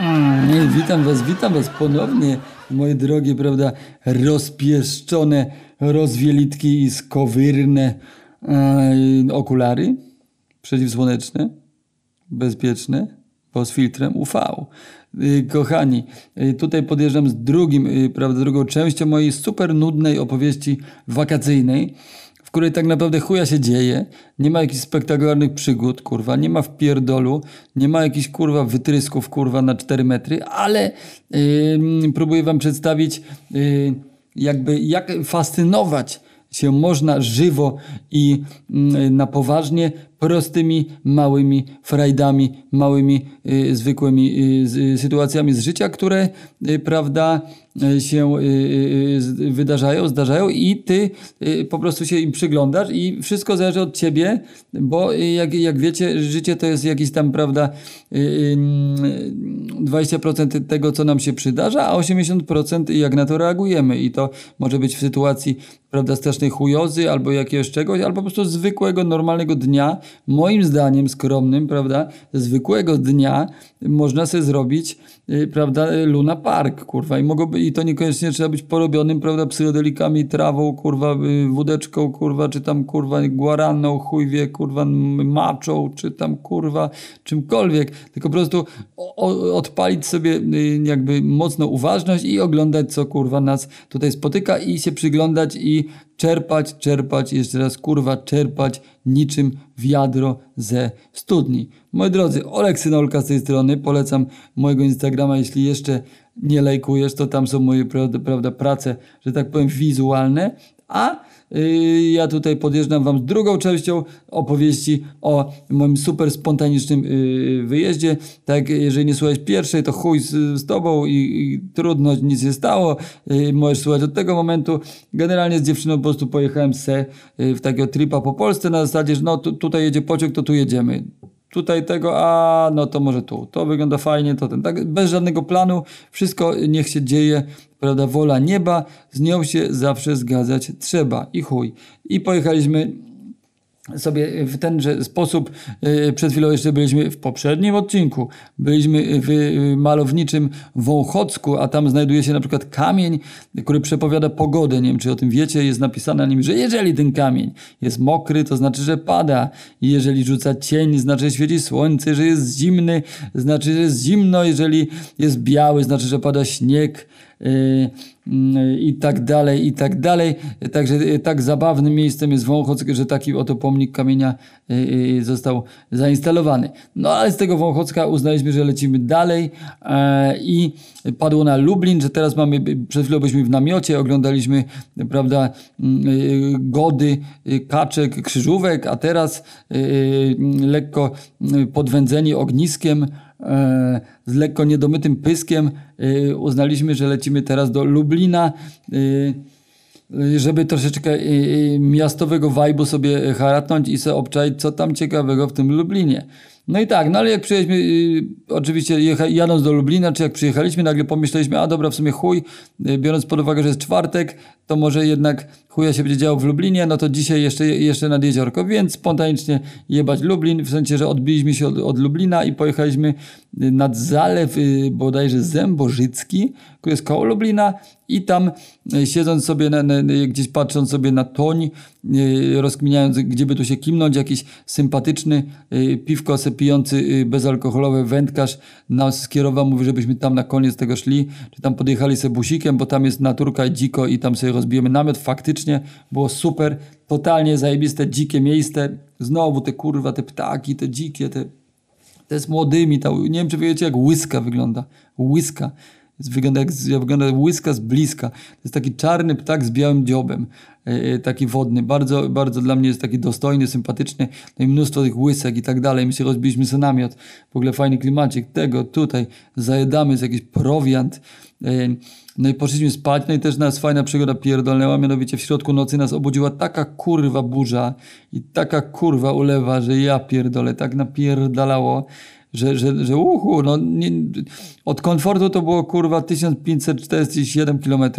Mm, witam was, witam was ponownie, moje drogie, prawda, rozpieszczone rozwielitki i skowyrne e, okulary przeciwsłoneczne, bezpieczne, bo z filtrem UV. Y, Kochani, y, tutaj podjeżdżam z drugim, prawda, drugą częścią mojej super nudnej opowieści wakacyjnej, w której tak naprawdę chuja się dzieje, nie ma jakichś spektakularnych przygód, kurwa, nie ma wpierdolu, nie ma jakichś, kurwa, wytrysków, kurwa, na 4 metry, ale yy, próbuję wam przedstawić yy, jakby jak fascynować się można żywo i yy, na poważnie prostymi, małymi frajdami, małymi, y, zwykłymi y, sytuacjami z życia, które, y, prawda, się wydarzają, zdarzają i ty po prostu się im przyglądasz i wszystko zależy od ciebie, bo jak, jak wiecie, życie to jest jakiś tam, prawda, 20% tego, co nam się przydarza, a 80% jak na to reagujemy. I to może być w sytuacji, prawda, strasznej chujozy albo jakiegoś czegoś, albo po prostu zwykłego, normalnego dnia, moim zdaniem skromnym, prawda, zwykłego dnia można sobie zrobić, prawda, Luna Park, kurwa, i mogłoby, i to niekoniecznie trzeba być porobionym, prawda, psychodelikami, trawą, kurwa, y, wódeczką, kurwa, czy tam, kurwa, guaraną, chuj wie, kurwa, maczą, czy tam, kurwa, czymkolwiek, tylko po prostu odpalić sobie y, jakby mocno uważność i oglądać, co, kurwa, nas tutaj spotyka i się przyglądać i czerpać, czerpać, jeszcze raz kurwa, czerpać niczym wiadro ze studni. Moi drodzy, Olek Synolka z tej strony, polecam mojego Instagrama, jeśli jeszcze nie lajkujesz, to tam są moje prawda, prace, że tak powiem, wizualne, a yy, ja tutaj podjeżdżam Wam z drugą częścią opowieści o moim super spontanicznym yy, wyjeździe. Tak, jeżeli nie słuchałeś pierwszej, to chuj z, z Tobą i, i, trudno, nic się stało. Yy, możesz słuchać od tego momentu. Generalnie z dziewczyną po prostu pojechałem se yy, w takiego tripa po Polsce na zasadzie, że no tu, tutaj jedzie pociąg, to tu jedziemy tutaj tego, a no to może tu, to wygląda fajnie, to ten, tak, bez żadnego planu, wszystko niech się dzieje, prawda, wola nieba, z nią się zawsze zgadzać trzeba. I chuj. I pojechaliśmy sobie w tenże sposób. E, przed chwilą jeszcze byliśmy w poprzednim odcinku. Byliśmy w malowniczym Wąchocku, a tam znajduje się na przykład kamień, który przepowiada pogodę. Nie wiem, czy o tym wiecie. Jest napisane na nim, że jeżeli ten kamień jest mokry, to znaczy, że pada. I jeżeli rzuca cień, znaczy, że świeci słońce. Jeżeli jest zimny, znaczy, że jest zimno. Jeżeli jest biały, znaczy, że pada śnieg. Y, y, i tak dalej, i tak dalej. Także y, tak zabawnym miejscem jest Wąchock, że taki oto pomnik kamienia został zainstalowany. No ale z tego Wąchocka uznaliśmy, że lecimy dalej e, i padło na Lublin, że teraz mamy, przed chwilą byliśmy w namiocie, oglądaliśmy, prawda, gody, kaczek, krzyżówek, a teraz lekko podwędzeni ogniskiem, z lekko niedomytym pyskiem e, uznaliśmy, że lecimy teraz do Lublina, e, żeby troszeczkę miastowego wajbu sobie haratnąć i sobie obczaić, co tam ciekawego w tym Lublinie. No i tak, no ale jak przyjechaliśmy, oczywiście jecha, jadąc do Lublina, czy jak przyjechaliśmy, nagle pomyśleliśmy, a dobra, w sumie chuj, biorąc pod uwagę, że jest czwartek, to może jednak chuja się będzie działo w Lublinie, no to dzisiaj jeszcze, jeszcze nad jeziorko, więc spontanicznie jebać Lublin, w sensie, że odbiliśmy się od, od Lublina i pojechaliśmy nad zalew y, bodajże Zębożycki, który jest koło Lublina i tam y, siedząc sobie, na, na, gdzieś patrząc sobie na toń, y, rozkminiając, gdzie by tu się kimnąć, jakiś sympatyczny piwko se pijący bezalkoholowy wędkarz nas skierował, mówi, żebyśmy tam na koniec tego szli, czy tam podjechali sobie busikiem, bo tam jest naturka dziko i tam sobie rozbijemy namiot. Faktycznie było super, totalnie zajebiste, dzikie miejsce. Znowu te kurwa, te ptaki, te dzikie, te, te z młodymi. Ta, nie wiem, czy wiecie, jak łyska wygląda. Łyska. Wygląda jak, wygląda łyska z bliska. To jest taki czarny ptak z białym dziobem, e, taki wodny. Bardzo, bardzo dla mnie jest taki dostojny, sympatyczny. No i mnóstwo tych łysek i tak dalej. My się rozbiliśmy sobie namiot. W ogóle fajny klimacik. Tego tutaj zajedamy, jest jakiś prowiant. E, no i poszliśmy spać, no i też nas fajna przygoda pierdolnęła, mianowicie w środku nocy nas obudziła taka kurwa burza i taka kurwa ulewa, że ja pierdolę, tak napierdalało, że, że, że uhu, no nie, od komfortu to było kurwa 1547 km,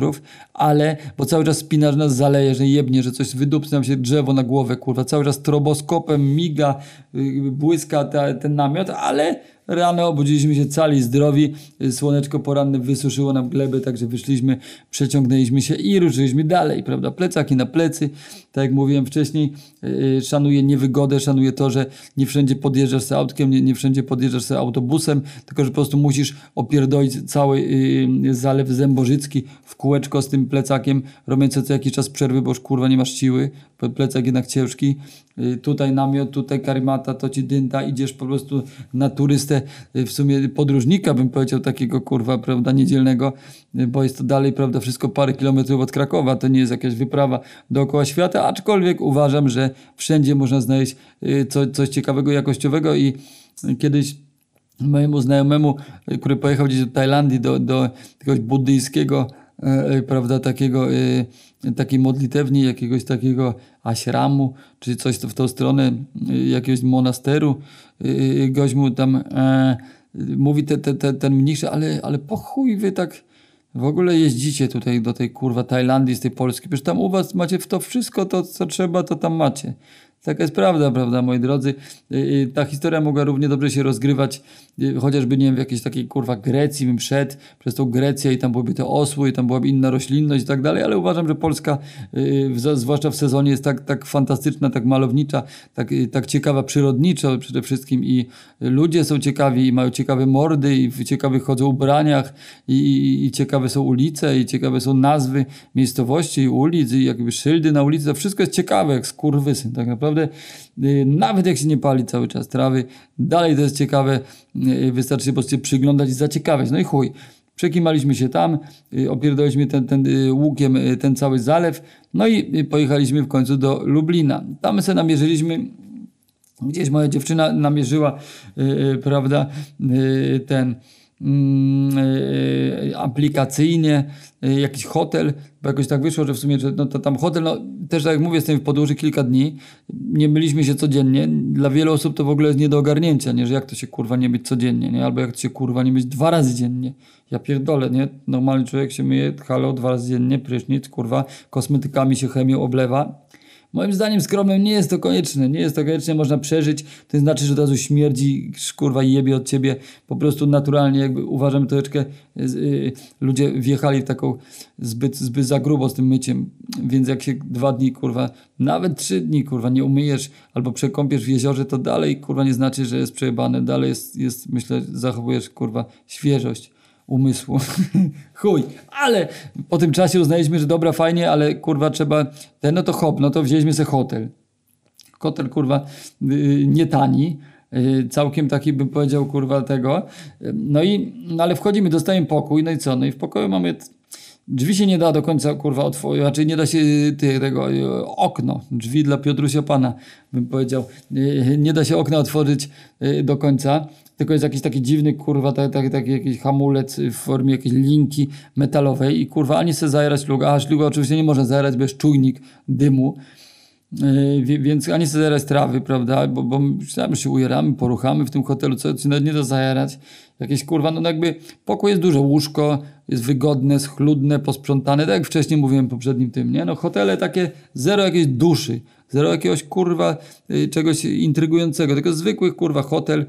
ale bo cały czas spinasz nas zaleje, że jebnie, że coś wydupcy nam się drzewo na głowę, kurwa, cały czas stroboskopem miga, y, błyska ta, ten namiot, ale Rano obudziliśmy się cali, zdrowi. Słoneczko poranne wysuszyło nam glebę, także wyszliśmy, przeciągnęliśmy się i ruszyliśmy dalej, prawda? Plecaki na plecy. Tak jak mówiłem wcześniej, yy, szanuję niewygodę, szanuję to, że nie wszędzie podjeżdżasz z autkiem, nie, nie wszędzie podjeżdżasz z autobusem, tylko że po prostu musisz opierdolić cały yy, zalew zębożycki w kółeczko z tym plecakiem, robiąc co jakiś czas przerwy, bo już kurwa nie masz siły, plecak jednak ciężki. Yy, tutaj namiot, tutaj karimata, to ci dynda, idziesz po prostu na turystę, w sumie podróżnika bym powiedział takiego kurwa, prawda, niedzielnego, bo jest to dalej, prawda, wszystko parę kilometrów od Krakowa, to nie jest jakaś wyprawa dookoła świata, aczkolwiek uważam, że wszędzie można znaleźć co, coś ciekawego, jakościowego i kiedyś mojemu znajomemu, który pojechał gdzieś do Tajlandii, do, do jakiegoś buddyjskiego, yy, prawda, takiego, yy, takiej modlitewni, jakiegoś takiego ashramu, czy coś w tą stronę, jakiegoś monasteru, yy, gość mu tam e, mówi te, te, te, ten mniejszy, ale, ale po chuj wy tak w ogóle jeździcie tutaj do tej kurwa Tajlandii z tej Polski, przecież tam u was macie w to wszystko, to co trzeba, to tam macie. Taka jest prawda, prawda, moi drodzy. Ta historia mogła równie dobrze się rozgrywać, chociażby, nie wiem, w jakiejś takiej kurwa Grecji bym szedł przez tą Grecję i tam byłyby te osły i tam byłaby inna roślinność i tak dalej, ale uważam, że Polska, zwłaszcza w sezonie, jest tak, tak fantastyczna, tak malownicza, tak, tak ciekawa przyrodniczo przede wszystkim i ludzie są ciekawi i mają ciekawe mordy i w ciekawych chodzą ubraniach i, i, i ciekawe są ulice i ciekawe są nazwy miejscowości i ulic i jakby szyldy na ulicy, to wszystko jest ciekawe, jak skurwysyn, tak naprawdę naprawdę y, nawet jak się nie pali cały czas trawy, dalej to jest ciekawe, y, wystarczy się po prostu przyglądać i zaciekawiać. No i chuj. Przekimaliśmy się tam, y, opierdoliśmy ten, ten łukiem ten cały zalew, no i pojechaliśmy w końcu do Lublina. Tam sobie namierzyliśmy, gdzieś moja dziewczyna namierzyła, prawda, ten aplikacyjnie e, jakiś hotel, bo jakoś tak wyszło, że w sumie, że no to tam hotel, no też tak jak mówię, jestem w podróży kilka dni, nie byliśmy się codziennie, dla wielu osób to w ogóle jest nie do ogarnięcia, nie, że jak to się kurwa nie być codziennie, nie, albo jak to się kurwa nie być dwa razy dziennie, ja pierdolę, nie, normalny człowiek się myje, halo, dwa razy dziennie, prysznic, kurwa, kosmetykami się chemią oblewa, Moim zdaniem skromnym nie jest to konieczne. Nie jest to konieczne, można przeżyć. To znaczy, że od razu śmierdzi, kurwa jebie od ciebie. Po prostu naturalnie jakby uważam troszeczkę yy, ludzie wjechali w taką zbyt, zbyt za grubo z tym myciem. Więc jak się dwa dni, kurwa, nawet trzy dni, kurwa, nie umyjesz albo przekąpiesz w jeziorze, to dalej, kurwa, nie znaczy, że jest przejebane. Dalej jest, jest myślę, zachowujesz, kurwa, świeżość umysłu. Chuj. Ale po tym czasie uznaliśmy, że dobra, fajnie, ale kurwa trzeba, ten, no to hop, no to wzięliśmy sobie hotel. Hotel kurwa yy, nie tani, yy, całkiem taki bym powiedział kurwa tego. No i, no ale wchodzimy, dostajemy pokój, no i co? No i w pokoju mamy Drzwi się nie da do końca kurwa otworzyć, raczej nie da się tego y, okno, drzwi dla Piotrusia Pana, bym powiedział. Y, nie da się okna otworzyć y, do końca tylko jest jakiś taki dziwny, kurwa, taki, taki, taki jakiś hamulec w formie jakiejś linki metalowej i kurwa, ani se zajerać śluga, a śluga oczywiście nie można zajerać, bo jest czujnik dymu, yy, więc ani se zajerać trawy, prawda, bo, bo myślałem, że się ujeramy, poruchamy w tym hotelu, co nawet nie da zajerać, jakieś kurwa, no jakby pokój jest duże, łóżko jest wygodne, schludne, posprzątane, tak jak wcześniej mówiłem w poprzednim tym, nie, no hotele takie, zero jakiejś duszy, zero jakiegoś kurwa yy, czegoś intrygującego, tylko zwykły kurwa hotel,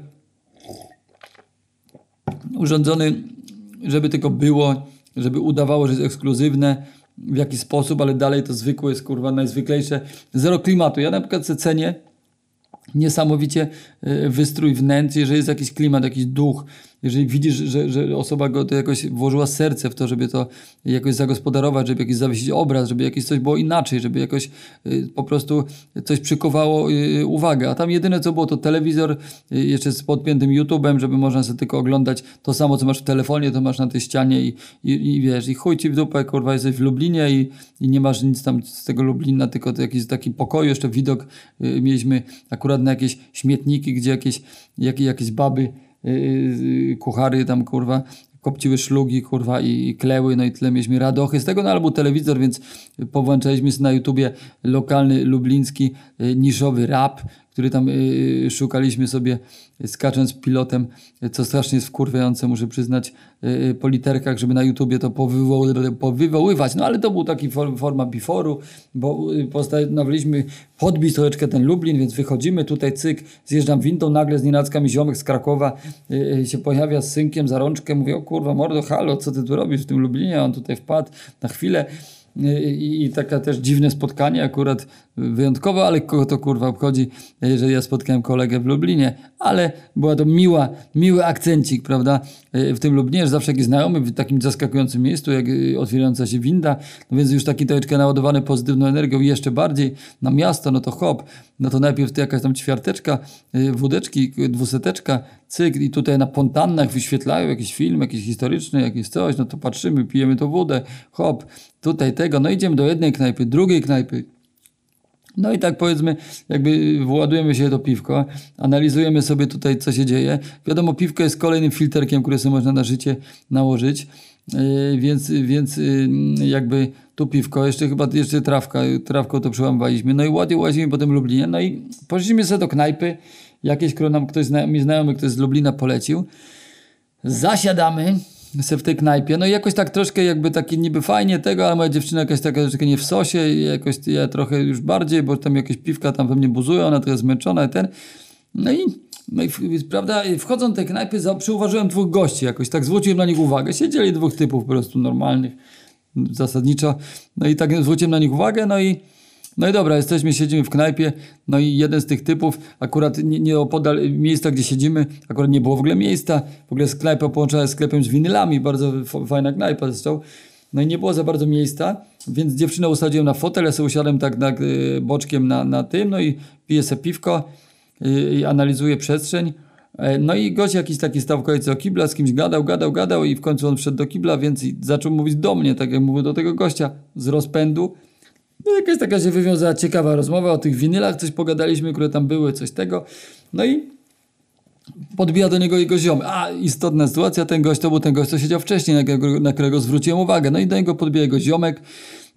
urządzony, żeby tylko było, żeby udawało, że jest ekskluzywne w jakiś sposób, ale dalej to zwykłe jest kurwa najzwyklejsze. Zero klimatu. Ja na przykład cenię niesamowicie e, wystrój wnętrz, jeżeli jest jakiś klimat, jakiś duch, jeżeli widzisz, że, że osoba go to jakoś włożyła serce w to, żeby to jakoś zagospodarować, żeby jakiś zawiesić obraz, żeby jakieś coś było inaczej, żeby jakoś y, po prostu coś przykowało y, uwagę. A tam jedyne co było to telewizor y, jeszcze z podpiętym YouTube'em, żeby można sobie tylko oglądać to samo, co masz w telefonie, to masz na tej ścianie i, i, i wiesz, i chuj ci w dupę, kurwa, jesteś w Lublinie i, i nie masz nic tam z tego Lublina, tylko jakiś taki pokoju, jeszcze widok mieliśmy akurat na jakieś śmietniki, gdzie jakieś, jakieś, jakieś baby yy, kuchary tam kurwa kopciły szlugi, kurwa, i, i, kleły, no i tyle mieliśmy radochy z tego, no ale był telewizor, więc powłączaliśmy sobie na YouTubie lokalny, lubliński, y, niszowy rap, który tam y, szukaliśmy sobie skacząc pilotem, co strasznie jest wkurwiające, muszę przyznać, y, po literkach, żeby na YouTubie to powywoły, powywoływać. No ale to był taki form, forma biforu, bo y, postanowiliśmy podbić troszeczkę ten Lublin, więc wychodzimy tutaj, cyk, zjeżdżam wintą, nagle z nienacka mi ziomek z Krakowa y, się pojawia z synkiem za rączkę, mówię, o kurwa mordo, halo, co ty tu robisz w tym Lublinie? On tutaj wpadł na chwilę. I, I taka też dziwne spotkanie, akurat wyjątkowe, ale kogo to kurwa obchodzi, jeżeli ja spotkałem kolegę w Lublinie, ale była to miła, miły akcencik, prawda, w tym Lublinie, że zawsze jakiś znajomy w takim zaskakującym miejscu, jak otwierająca się winda, no więc już taki troszeczkę naładowany pozytywną energią jeszcze bardziej na miasto, no to hop, no to najpierw to jakaś tam ćwiarteczka, wódeczki, dwuseteczka, cyk i tutaj na pontannach wyświetlają jakiś film, jakiś historyczny, jakieś coś, no to patrzymy, pijemy to wodę, hop, tutaj tego, no idziemy do jednej knajpy, drugiej knajpy, no i tak powiedzmy, jakby władujemy się do piwko, analizujemy sobie tutaj, co się dzieje. Wiadomo, piwko jest kolejnym filterkiem, który sobie można na życie nałożyć, yy, więc, więc yy, jakby tu piwko, jeszcze chyba jeszcze trawka, trawką to przełamywaliśmy. No i ładnie łazimy po tym Lublinie, no i poszliśmy sobie do knajpy, jakieś, którą nam ktoś, mi znajomy, ktoś z Lublina polecił. Zasiadamy, se w tej knajpie. No i jakoś tak troszkę jakby taki niby fajnie tego, ale moja dziewczyna jakaś taka troszkę nie w sosie i jakoś ja trochę już bardziej, bo tam jakieś piwka tam we mnie buzują, ona trochę zmęczona i ten. No i, no i prawda, wchodząc do tej knajpy przyuważyłem dwóch gości jakoś, tak zwróciłem na nich uwagę. Siedzieli dwóch typów po prostu normalnych, zasadniczo. No i tak zwróciłem na nich uwagę, no i no i dobra, jesteśmy, siedzimy w knajpie, no i jeden z tych typów, akurat nie, opodal miejsca, gdzie siedzimy, akurat nie było w ogóle miejsca, w ogóle knajpa połączona z sklepem z winylami, bardzo fajna knajpa zresztą, no i nie było za bardzo miejsca, więc dziewczynę usadziłem na fotel, ja sobie usiadłem tak y, boczkiem na, na tym, no i piję sobie piwko y, i analizuję przestrzeń, e, no i gość jakiś taki stał w kolejce o kibla, z kimś gadał, gadał, gadał i w końcu on wszedł do kibla, więc zaczął mówić do mnie, tak jak mówił do tego gościa, z rozpędu. No jakaś taka się wywiązała ciekawa rozmowa o tych winylach, coś pogadaliśmy, które tam były, coś tego. No i podbija do niego jego ziomy. A, istotna sytuacja, ten gość to był ten gość, co siedział wcześniej, na którego, na którego zwróciłem uwagę. No i do niego podbija jego ziomek.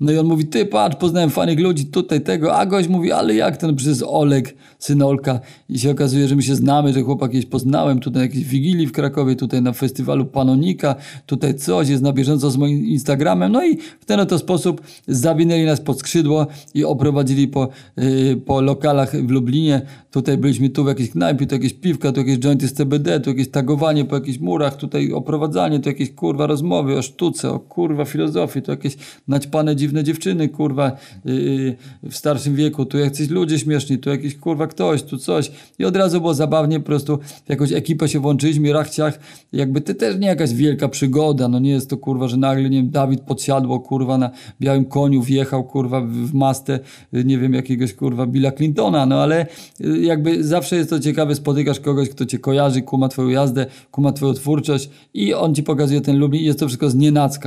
No i on mówi, ty patrz, poznałem fajnych ludzi, tutaj tego, a gość mówi, ale jak ten przez Olek, synolka. I się okazuje, że my się znamy, że chłopak kiedyś poznałem, tutaj na jakiejś wigilii w Krakowie, tutaj na festiwalu Panonika, tutaj coś, jest na bieżąco z moim Instagramem. No i w ten oto sposób zawinęli nas pod skrzydło i oprowadzili po, yy, po lokalach w Lublinie. Tutaj byliśmy tu w jakiejś knajpie, tu jakieś piwka, tu jakieś jointy z CBD, tu jakieś tagowanie po jakichś murach, tutaj oprowadzanie, tu jakieś kurwa rozmowy o sztuce, o kurwa filozofii, tu jakieś naćpane dziwne dziewczyny, kurwa, yy, w starszym wieku, tu jacyś ludzie śmieszni, tu jakiś kurwa ktoś, tu coś. I od razu było zabawnie, po prostu jakąś ekipę się włączyliśmy, rachciach, jakby to też nie jakaś wielka przygoda, no nie jest to kurwa, że nagle, nie wiem, Dawid podsiadło, kurwa, na białym koniu wjechał, kurwa, w mastę, nie wiem, jakiegoś, kurwa, Billa Clintona, no ale y, jakby zawsze jest to ciekawe, spotykasz kogoś, kto cię kojarzy, kuma twoją jazdę, kuma twoją twórczość i on ci pokazuje ten lubi i jest to wszystko z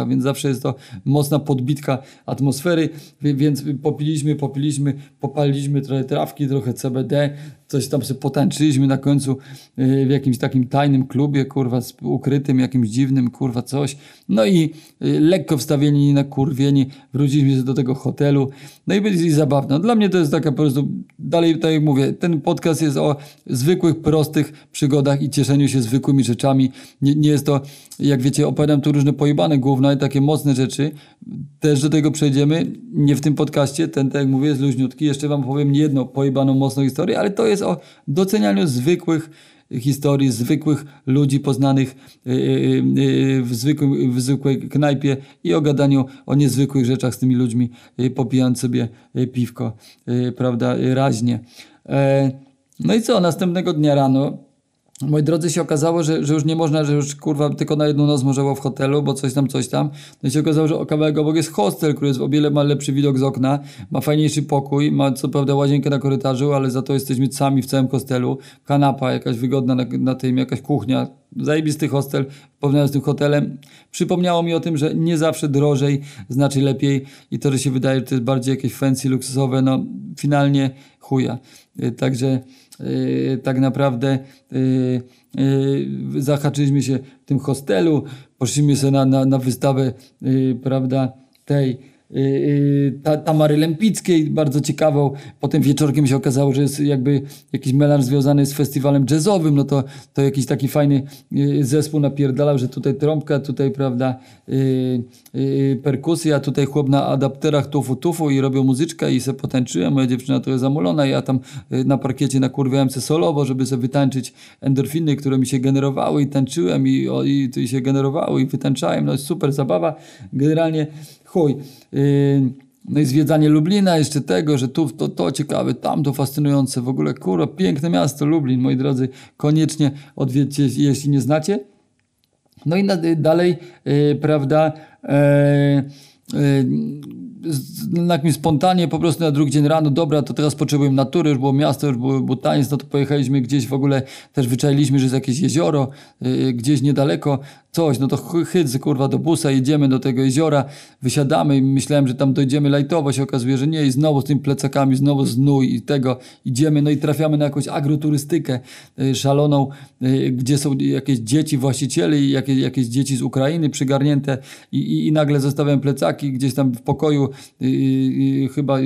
więc zawsze jest to mocna podbitka atmosfery, więc popiliśmy, popiliśmy, popaliliśmy trochę trawki, trochę CBD, coś tam sobie potańczyliśmy na końcu y, w jakimś takim tajnym klubie, kurwa, ukrytym, jakimś dziwnym, kurwa, coś. No i y, lekko wstawieni, nakurwieni, wróciliśmy do tego hotelu, no i byli zabawne. No, dla mnie to jest taka po prostu, dalej tak jak mówię, ten podcast jest o zwykłych, prostych przygodach i cieszeniu się zwykłymi rzeczami. Nie, nie jest to, jak wiecie, opowiadam tu różne pojebane główne i takie mocne rzeczy. Też do tego przejdziemy, nie w tym podcaście, ten, tak jak mówię, jest luźniutki. Jeszcze wam powiem nie jedną pojebaną, mocną historię, ale to jest jest o docenianiu zwykłych historii, zwykłych ludzi poznanych y, y, y, w, zwykłym, w zwykłej knajpie i o gadaniu o niezwykłych rzeczach z tymi ludźmi, popijając sobie piwko, prawda, raźnie. E, no i co, następnego dnia rano Moi drodzy, się okazało, że, że już nie można, że już kurwa tylko na jedną noc może było w hotelu, bo coś tam, coś tam. No i się okazało, że o kawałek obok jest hostel, który jest o wiele ma lepszy widok z okna, ma fajniejszy pokój, ma co prawda łazienkę na korytarzu, ale za to jesteśmy sami w całym hostelu. Kanapa jakaś wygodna na, na tym, jakaś kuchnia. Zajebisty hostel, porównając z tym hotelem. Przypomniało mi o tym, że nie zawsze drożej znaczy lepiej i to, że się wydaje, że to jest bardziej jakieś fancy, luksusowe, no finalnie chuja. Y, także Y, tak naprawdę y, zahaczyliśmy się w tym hostelu, poszliśmy sobie na, na, na wystawę, prawda, tej ta, Tamary Lempickiej, bardzo ciekawą. Potem wieczorkiem się okazało, że jest jakby jakiś melanż związany z festiwalem jazzowym, no to, to jakiś taki fajny y, zespół napierdalał, że tutaj trąbka, tutaj, prawda, perkusja, tutaj chłop na adapterach tufu tufu i robią muzyczkę i se potęczyłem, moja dziewczyna to jest zamulona, ja tam na parkiecie nakurwiałem se solowo, żeby sobie wytańczyć endorfiny, które mi się generowały i tańczyłem i, o, i, i się generowały i wytańczałem, no super zabawa, generalnie chuj. Yy, no i zwiedzanie Lublina, jeszcze tego, że tu to, to ciekawe, tam to fascynujące, w ogóle kurwa, piękne miasto Lublin, moi drodzy, koniecznie odwiedźcie, jeśli nie znacie. No i na, dalej, yy, prawda, yy, na jakimś spontanie, po prostu na drugi dzień rano, dobra, to teraz potrzebujemy natury, już było miasto, już było butaniec, no to pojechaliśmy gdzieś w ogóle, też wyczailiśmy, że jest jakieś jezioro, yy, gdzieś niedaleko, coś, no to chydzę kurwa do busa, jedziemy do tego jeziora, wysiadamy i myślałem, że tam dojdziemy lajtowo, się okazuje, że nie i znowu z tymi plecakami, znowu znój i tego, idziemy, no i trafiamy na jakąś agroturystykę yy, szaloną, yy, gdzie są jakieś dzieci właścicieli, jakieś, jakieś dzieci z Ukrainy przygarnięte i, i, i nagle zostawiam plecaki gdzieś tam w pokoju, chyba,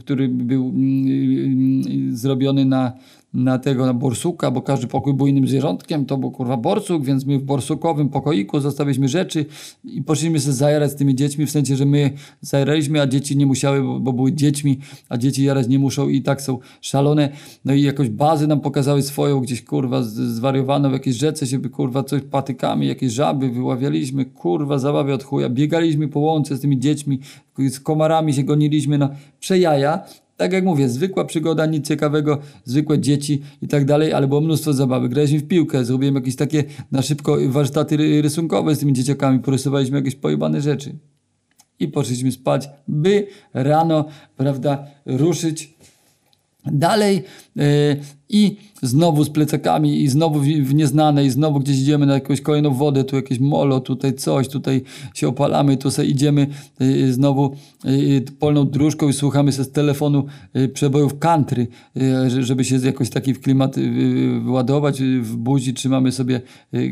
który był mm, zrobiony na na tego na borsuka, bo każdy pokój był innym zwierzątkiem, to był kurwa borsuk, więc my w borsukowym pokoiku zostawiliśmy rzeczy i poszliśmy się zajarać z tymi dziećmi, w sensie, że my zajaraliśmy, a dzieci nie musiały, bo, bo były dziećmi, a dzieci jarać nie muszą i tak są szalone. No i jakoś bazy nam pokazały swoją, gdzieś kurwa zwariowano w jakiejś rzece, żeby kurwa coś patykami, jakieś żaby wyławialiśmy, kurwa zabawy od chuja, biegaliśmy po łące z tymi dziećmi, z komarami się goniliśmy na przejaja, tak jak mówię, zwykła przygoda, nic ciekawego, zwykłe dzieci i tak dalej, ale było mnóstwo zabawy. Graliśmy w piłkę, zrobiłem jakieś takie na szybko warsztaty rysunkowe z tymi dzieciakami, porysowaliśmy jakieś pojebane rzeczy. I poszliśmy spać, by rano, prawda, ruszyć dalej. I znowu z plecakami i znowu w nieznane i znowu gdzieś idziemy na jakąś kolejną wodę, tu jakieś molo, tutaj coś, tutaj się opalamy, tu sobie idziemy y, znowu y, polną dróżką i słuchamy sobie z telefonu y, przebojów country, żeby się jakoś taki w klimat wyładować w buzi, trzymamy sobie,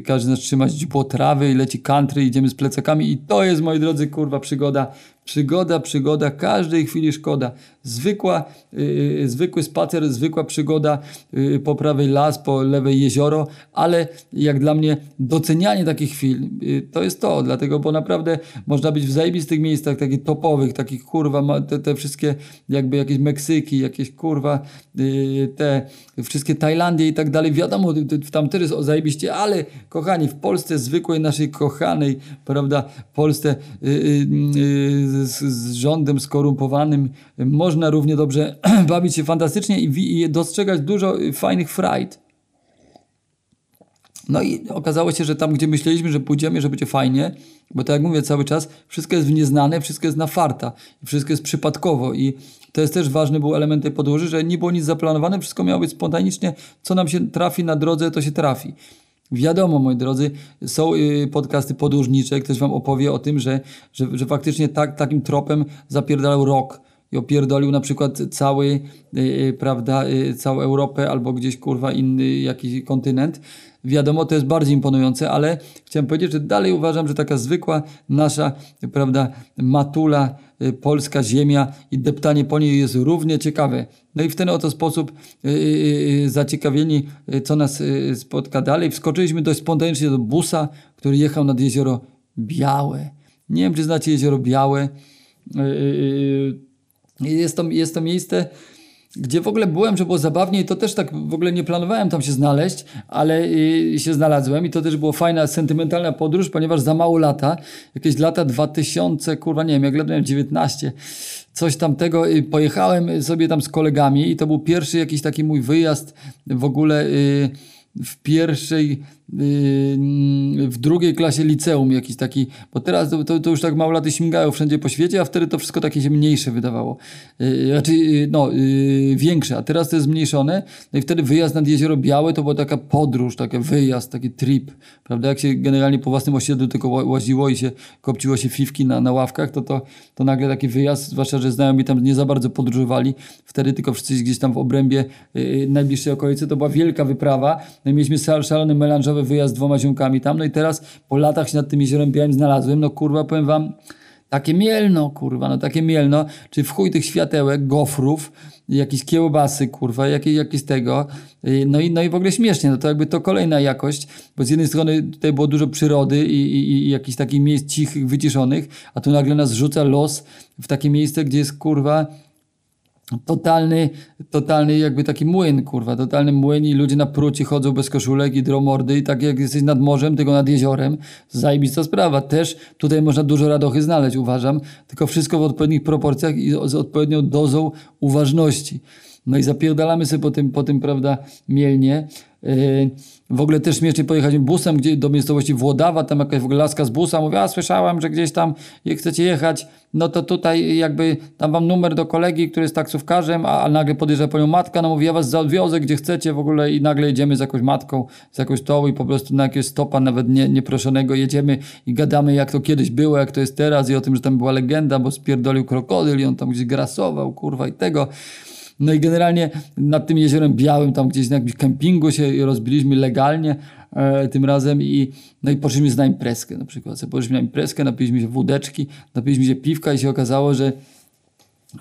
każdy nas trzyma źdźbło trawy i leci country, idziemy z plecakami i to jest, moi drodzy, kurwa przygoda, przygoda, przygoda, każdej chwili szkoda. Zwykła, zwykły spacer, zwykła przygoda, Y, po prawej las, po lewej jezioro, ale jak dla mnie docenianie takich chwil y, to jest to, dlatego, bo naprawdę można być w zajebistych miejscach, takich topowych, takich kurwa, te, te wszystkie jakby jakieś Meksyki, jakieś kurwa, y, te wszystkie Tajlandie i tak dalej, wiadomo, tam też jest zajebiście, ale kochani, w Polsce zwykłej, naszej kochanej, prawda, Polsce z, z rządem skorumpowanym można równie dobrze bawić się fantastycznie i, i dostrzegać dużo fajnych frajd. No i okazało się, że tam, gdzie myśleliśmy, że pójdziemy, że będzie fajnie, bo tak jak mówię cały czas, wszystko jest w nieznane, wszystko jest na farta, wszystko jest przypadkowo i to jest też ważny był element tej podróży, że nie było nic zaplanowane, wszystko miało być spontanicznie, co nam się trafi na drodze, to się trafi. Wiadomo, moi drodzy, są y, podcasty podróżnicze, ktoś wam opowie o tym, że, że, że faktycznie tak, takim tropem zapierdalał rok, i opierdolił na przykład cały, yy, prawda, yy, całą Europę albo gdzieś kurwa inny jakiś kontynent. Wiadomo, to jest bardziej imponujące, ale chciałem powiedzieć, że dalej uważam, że taka zwykła nasza, prawda, matula, polska ziemia i deptanie po niej jest równie ciekawe. No i w ten oto sposób zaciekawieni, co nas spotka dalej, wskoczyliśmy dość spontanicznie do busa, który jechał nad jezioro Białe. Nie wiem, czy znacie jezioro Białe. Jest to, jest to miejsce, gdzie w ogóle byłem, że było zabawnie i to też tak w ogóle nie planowałem tam się znaleźć, ale y, się znalazłem i to też była fajna, sentymentalna podróż, ponieważ za mało lata, jakieś lata 2000, kurwa nie wiem, jak lat miałem 19, coś tamtego, y, pojechałem sobie tam z kolegami i to był pierwszy jakiś taki mój wyjazd w ogóle y, w pierwszej w drugiej klasie liceum jakiś taki, bo teraz to, to już tak mało laty śmigają wszędzie po świecie, a wtedy to wszystko takie się mniejsze wydawało. Y, znaczy, y, no, y, większe, a teraz to jest zmniejszone. No i wtedy wyjazd nad Jezioro Białe to była taka podróż, taki wyjazd, taki trip, prawda? Jak się generalnie po własnym osiedlu tylko łaziło i się kopciło się fiwki na, na ławkach, to, to, to nagle taki wyjazd, zwłaszcza, że znajomi tam nie za bardzo podróżowali, wtedy tylko wszyscy gdzieś tam w obrębie najbliższej okolicy, to była wielka wyprawa. No i mieliśmy szalony wyjazd z dwoma ziomkami tam, no i teraz po latach się nad tym jeziorem białym znalazłem, no kurwa, powiem wam, takie mielno, kurwa, no takie mielno, czy w chuj tych światełek, gofrów, jakieś kiełbasy, kurwa, jakieś, jakieś tego, no i, no i w ogóle śmiesznie, no to jakby to kolejna jakość, bo z jednej strony tutaj było dużo przyrody i, i, i jakichś takich miejsc cichych, wyciszonych, a tu nagle nas rzuca los w takie miejsce, gdzie jest, kurwa, totalny, totalny jakby taki młyn, kurwa, totalny młyn i ludzie na pruci chodzą bez koszulek i dromordy i tak jak jesteś nad morzem, tylko nad jeziorem, zajebista sprawa. Też tutaj można dużo radochy znaleźć, uważam, tylko wszystko w odpowiednich proporcjach i z odpowiednią dozą uważności. No i zapierdalamy sobie po tym, po tym prawda, Mielnie. Yy, w ogóle też śmiesznie pojechać busem gdzie, do miejscowości Włodawa, tam jakaś w ogóle laska z busa mówi, a słyszałam, że gdzieś tam jak chcecie jechać, no to tutaj jakby tam wam numer do kolegi, który jest taksówkarzem, a, a nagle podjeżdża po nią matka, no mówi, ja was zaodwiozę gdzie chcecie w ogóle i nagle jedziemy z jakąś matką, z jakąś tołu i po prostu na jakiegoś stopa nawet nie, nieproszonego jedziemy i gadamy jak to kiedyś było, jak to jest teraz i o tym, że tam była legenda, bo spierdolił krokodyl i on tam gdzieś grasował, kurwa i tego. No i generalnie nad tym jeziorem białym, tam gdzieś na jakimś kempingu się rozbiliśmy legalnie e, tym razem i, no i poszliśmy na imprezkę na przykład. Poszliśmy na imprezkę, napiliśmy się wódeczki, napiliśmy się piwka i się okazało, że,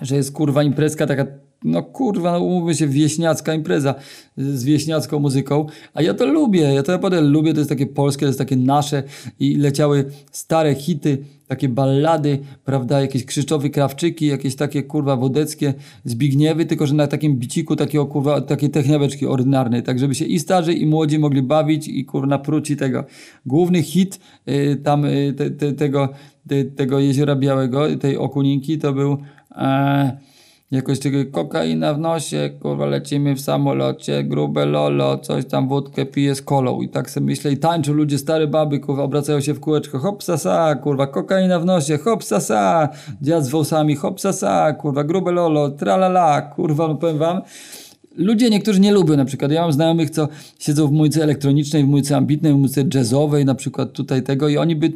że jest kurwa imprezka taka no kurwa, no umówmy się, wieśniacka impreza z wieśniacką muzyką, a ja to lubię, ja to naprawdę lubię, to jest takie polskie, to jest takie nasze i leciały stare hity, takie ballady, prawda, jakieś Krzysztofy Krawczyki, jakieś takie kurwa wodeckie Zbigniewy, tylko że na takim biciku takiego kurwa, takiej techniaweczki ordynarnej, tak żeby się i starzy i młodzi mogli bawić i kurwa napróci tego. Główny hit y, tam y, te, te, tego, te, tego Jeziora Białego, tej Okuninki to był... E, Jakoś kokaina w nosie, kurwa, lecimy w samolocie, grube lolo, coś tam wódkę pije z kolą. I tak sobie myślę, i tańczą ludzie, stare baby, kurwa, obracają się w kółeczko, hop sa, kurwa, kokaina w nosie, hop sa, dziad z wąsami, hop sa, kurwa, grube lolo, tralala, kurwa, no powiem wam, Ludzie niektórzy nie lubią na przykład. Ja mam znajomych, co siedzą w muzyce elektronicznej, w muzyce ambitnej, w muzyce jazzowej, na przykład tutaj tego i oni by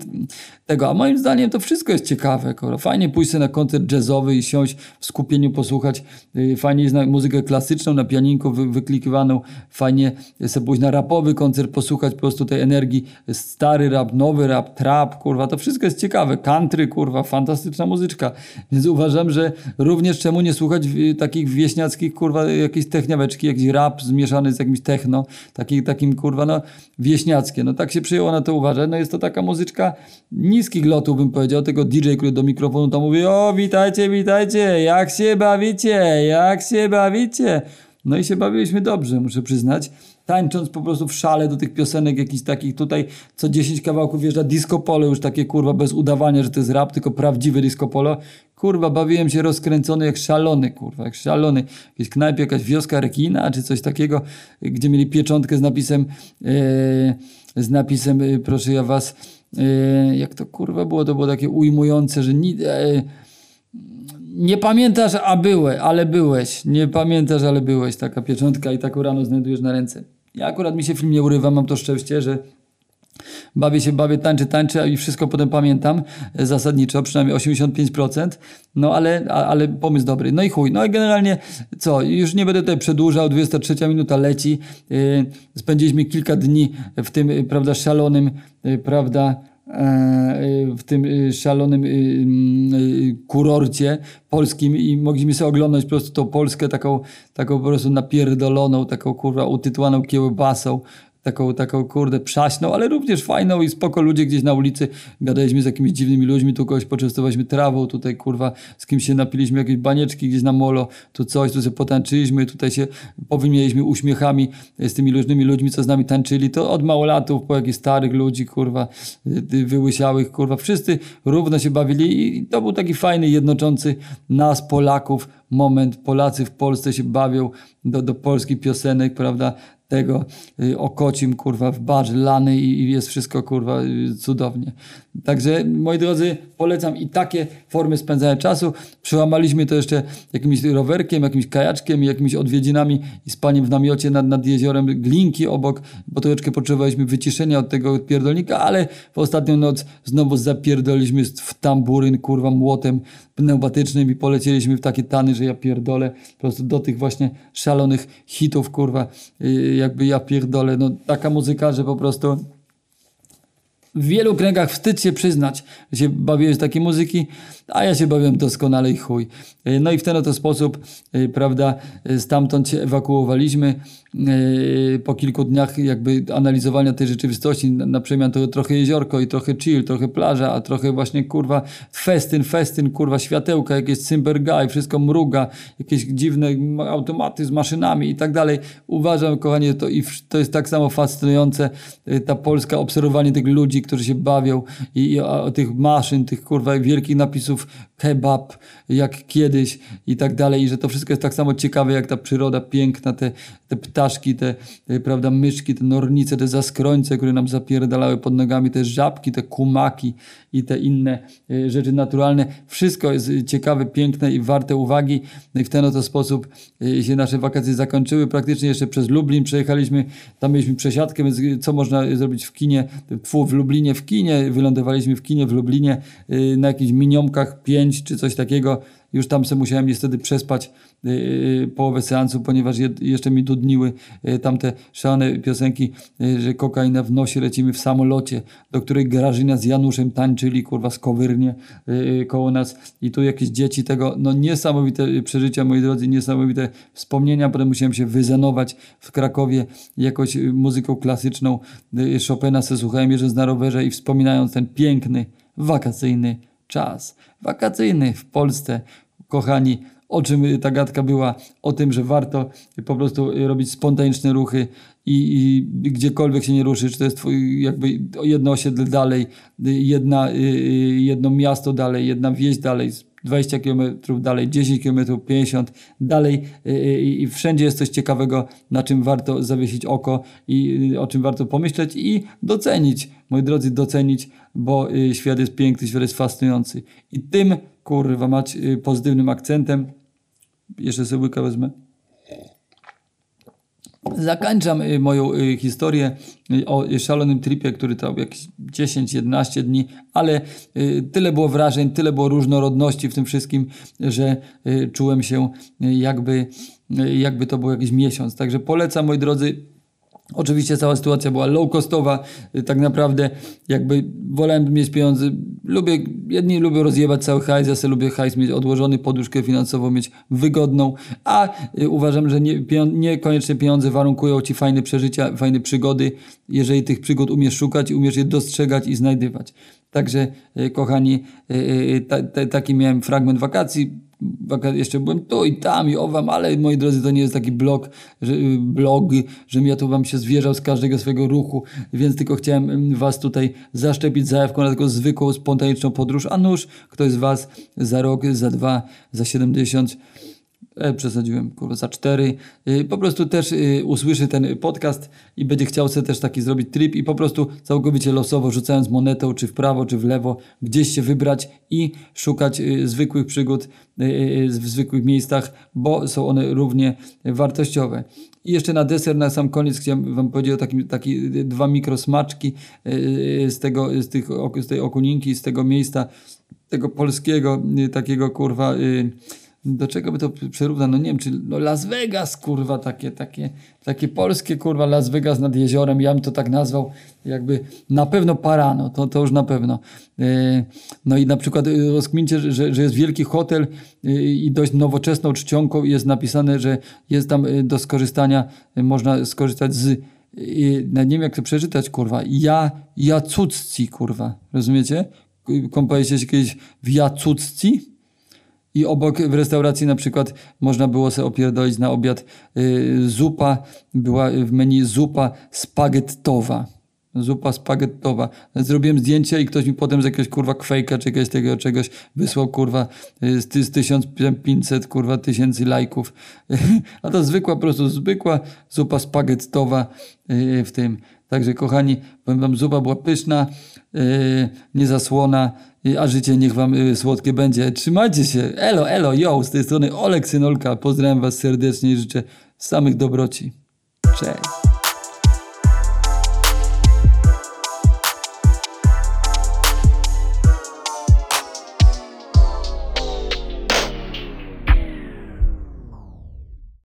tego, a moim zdaniem to wszystko jest ciekawe. Kurwa. Fajnie pójść na koncert jazzowy i siąść w skupieniu, posłuchać. Y, fajnie jest na muzykę klasyczną, na pianinku wy, wyklikiwaną. Fajnie sobie pójść na rapowy koncert, posłuchać po prostu tej energii. Stary rap, nowy rap, trap, kurwa. To wszystko jest ciekawe. Country, kurwa, fantastyczna muzyczka. Więc uważam, że również czemu nie słuchać takich wieśniackich, kurwa, jakichś techniaweczki, jakiś rap zmieszany z jakimś techno, taki, takim, kurwa, no, wieśniackie. No tak się przyjęło na to uważać. No jest to taka muzyczka niskich lotów, bym powiedział, tego DJ, który do mikrofonu tam mówi, o witajcie, witajcie, jak się bawicie, jak się bawicie. No i się bawiliśmy dobrze, muszę przyznać. Tańcząc po prostu w szale do tych piosenek jakichś takich tutaj, co 10 kawałków wjeżdża disco polo, już takie kurwa bez udawania, że to jest rap, tylko prawdziwe disco polo. Kurwa, bawiłem się rozkręcony jak szalony, kurwa, jak szalony. Jakieś knajpie, jakaś wioska rekina, czy coś takiego, gdzie mieli pieczątkę z napisem, yy, z napisem, yy, proszę ja was, yy, jak to kurwa było, to było takie ujmujące, że ni, nie pamiętasz, a byłeś, ale byłeś. Nie pamiętasz, ale byłeś. Taka pieczątka i taką rano znajdujesz na ręce. Ja akurat mi się film nie urywa, mam to szczęście, że bawię się, bawię, tańczę, tańczę i wszystko potem pamiętam e, zasadniczo, przynajmniej 85%, no ale, ale pomysł dobry. No i chuj, no i generalnie co, już nie będę tutaj przedłużał, 23 minuta leci, yy, spędziliśmy kilka dni w tym, yy, prawda, szalonym, prawda, w tym szalonym mm, kurorcie polskim i mogliśmy sobie oglądać po prostu tą Polskę taką, taką po prostu napierdoloną, taką kurwa utytułaną kiełbasą, taką, taką kurde przaśną, ale również fajną i spoko ludzie gdzieś na ulicy, gadaliśmy z jakimiś dziwnymi ludźmi, tu kogoś poczęstowaliśmy trawą, tutaj kurwa z kimś się napiliśmy jakieś banieczki gdzieś na molo, tu coś, tu sobie potańczyliśmy, tutaj się powymieliśmy uśmiechami z tymi różnymi ludźmi, co z nami tańczyli, to od małolatów po jakichś starych ludzi, kurwa, y, wyłysiałych, kurwa, wszyscy równo się bawili i to był taki fajny, jednoczący nas, Polaków, moment. Polacy w Polsce się bawią do, do polskich piosenek, prawda? Tego y, okocim, kurwa, w barze lany i, jest wszystko, kurwa, y, cudownie. Także, moi drodzy, polecam i takie formy spędzania czasu. Przełamaliśmy to jeszcze jakimś rowerkiem, jakimś kajaczkiem, jakimiś odwiedzinami i spaniem w namiocie nad, nad jeziorem Glinki obok, bo troszeczkę potrzebowaliśmy wyciszenia od tego pierdolnika, ale w ostatnią noc znowu zapierdoliśmy w tamburyn, kurwa, młotem pneumatycznym i polecieliśmy w takie tany, że ja pierdolę po prostu do tych właśnie szalonych hitów, kurwa, y, jakby ja pierdolę. No taka muzyka, że po prostu w wielu kręgach wstyd się przyznać, że się bawiłeś takiej muzyki, a ja się bawiłem doskonale i chuj. E, no i w ten oto sposób, e, prawda, e, stamtąd się ewakuowaliśmy. Po kilku dniach jakby analizowania tej rzeczywistości, na przemian to trochę jeziorko i trochę chill, trochę plaża, a trochę właśnie kurwa festyn, festyn, kurwa światełka, jakieś cymber wszystko mruga, jakieś dziwne automaty z maszynami i tak dalej. Uważam, kochanie, to, i to jest tak samo fascynujące, ta Polska, obserwowanie tych ludzi, którzy się bawią i, i o, tych maszyn, tych kurwa wielkich napisów kebab, jak kiedyś i tak dalej, i że to wszystko jest tak samo ciekawe, jak ta przyroda piękna, te, te ptaszki, te, te prawda, myszki, te nornice, te zaskrońce, które nam zapierdalały pod nogami, te żabki, te kumaki i te inne e, rzeczy naturalne. Wszystko jest ciekawe, piękne i warte uwagi. I w ten oto sposób e, się nasze wakacje zakończyły. Praktycznie jeszcze przez Lublin przejechaliśmy, tam mieliśmy przesiadkę, więc co można zrobić w kinie, w Lublinie, w kinie, wylądowaliśmy w kinie w Lublinie e, na jakichś miniomkach 5 czy coś takiego już tam sobie musiałem niestety przespać yy, połowę seansu, ponieważ je, jeszcze mi dudniły yy, tamte szalone piosenki, yy, że kokaina w nosie lecimy w samolocie, do której Grażyna z Januszem tańczyli, kurwa, skowyrnie koło nas. I tu jakieś dzieci tego, no niesamowite przeżycia, moi drodzy, niesamowite wspomnienia, potem musiałem się wyzenować w Krakowie jakoś muzyką klasyczną Chopina se słuchałem jeżdżąc na rowerze i wspominając ten piękny, wakacyjny czas. Wakacyjny w Polsce, kochani, o czym ta gadka była? O tym, że warto po prostu robić spontaniczne ruchy i, i gdziekolwiek się nie ruszy, czy to jest twój, jakby jedno osiedle dalej, jedna, y, y, jedno miasto dalej, jedna wieś dalej, 20 km dalej, 10 km, 50 dalej y, i wszędzie jest coś ciekawego, na czym warto zawiesić oko i o czym warto pomyśleć i docenić, moi drodzy, docenić, bo świat jest piękny, świat jest fascynujący. I tym kurwa mać y, pozytywnym akcentem. Jeszcze sobie łyka wezmę. Zakończam y, moją y, historię o szalonym tripie, który trwał jakieś 10-11 dni, ale tyle było wrażeń, tyle było różnorodności w tym wszystkim, że czułem się jakby, jakby to był jakiś miesiąc. Także polecam, moi drodzy, Oczywiście cała sytuacja była low costowa, tak naprawdę jakby wolałem mieć pieniądze, lubię, jedni lubią rozjebać cały hajs, ja sobie lubię hajs mieć odłożony, poduszkę finansową mieć wygodną, a y, uważam, że nie, niekoniecznie pieniądze warunkują Ci fajne przeżycia, fajne przygody, jeżeli tych przygód umiesz szukać, umiesz je dostrzegać i znajdywać. Także y, kochani, y, ta, ta, taki miałem fragment wakacji, jeszcze byłem tu i tam i owam, ale moi drodzy, to nie jest taki blog, że, blog, żebym ja tu wam się zwierzał z każdego swojego ruchu, więc tylko chciałem mm, was tutaj zaszczepić zajawką na taką zwykłą, spontaniczną podróż, a nuż ktoś z was za rok, za dwa, za 70 e, przesadziłem, kurwa, za cztery, e, po prostu też e, usłyszy ten podcast i będzie chciał sobie też taki zrobić trip i po prostu całkowicie losowo rzucając monetą, czy w prawo, czy w lewo, gdzieś się wybrać i szukać zwykłych przygód w zwykłych miejscach, bo są one równie wartościowe. I jeszcze na deser, na sam koniec chciałem wam powiedzieć o takim, taki dwa mikrosmaczki z, tego, z, tych, z tej okuninki, z tego miejsca, tego polskiego, takiego kurwa do czego by to przyrównać? No nie wiem, czy no Las Vegas, kurwa, takie, takie, takie polskie, kurwa, Las Vegas nad jeziorem, ja bym to tak nazwał, jakby na pewno Parano, to, to już na pewno. E, no i na przykład e, rozkmincie, że, że jest wielki hotel e, i dość nowoczesną czcionką jest napisane, że jest tam do skorzystania, można skorzystać z nie wiem jak to przeczytać, kurwa, ja, Jacucci, kurwa, rozumiecie? Kąpaliście się kiedyś w Jacucci? I obok w restauracji na przykład można było sobie opierdolić na obiad y, zupa, była w menu zupa spaghettowa. Zupa spaghettowa. Zrobiłem zdjęcie i ktoś mi potem z jakiegoś kurwa kwejka czy jakiegoś tego czegoś wysłał kurwa y, z, z 1500 kurwa tysięcy lajków. A to zwykła, po prostu zwykła zupa spaghettowa y, w tym. Także kochani, powiem wam, zupa była pyszna, yy, niezasłona, yy, a życie niech wam yy, słodkie będzie. Trzymajcie się. Elo, elo, yo, z tej strony Olek Synolka. Pozdrawiam was serdecznie i życzę samych dobroci. Cześć.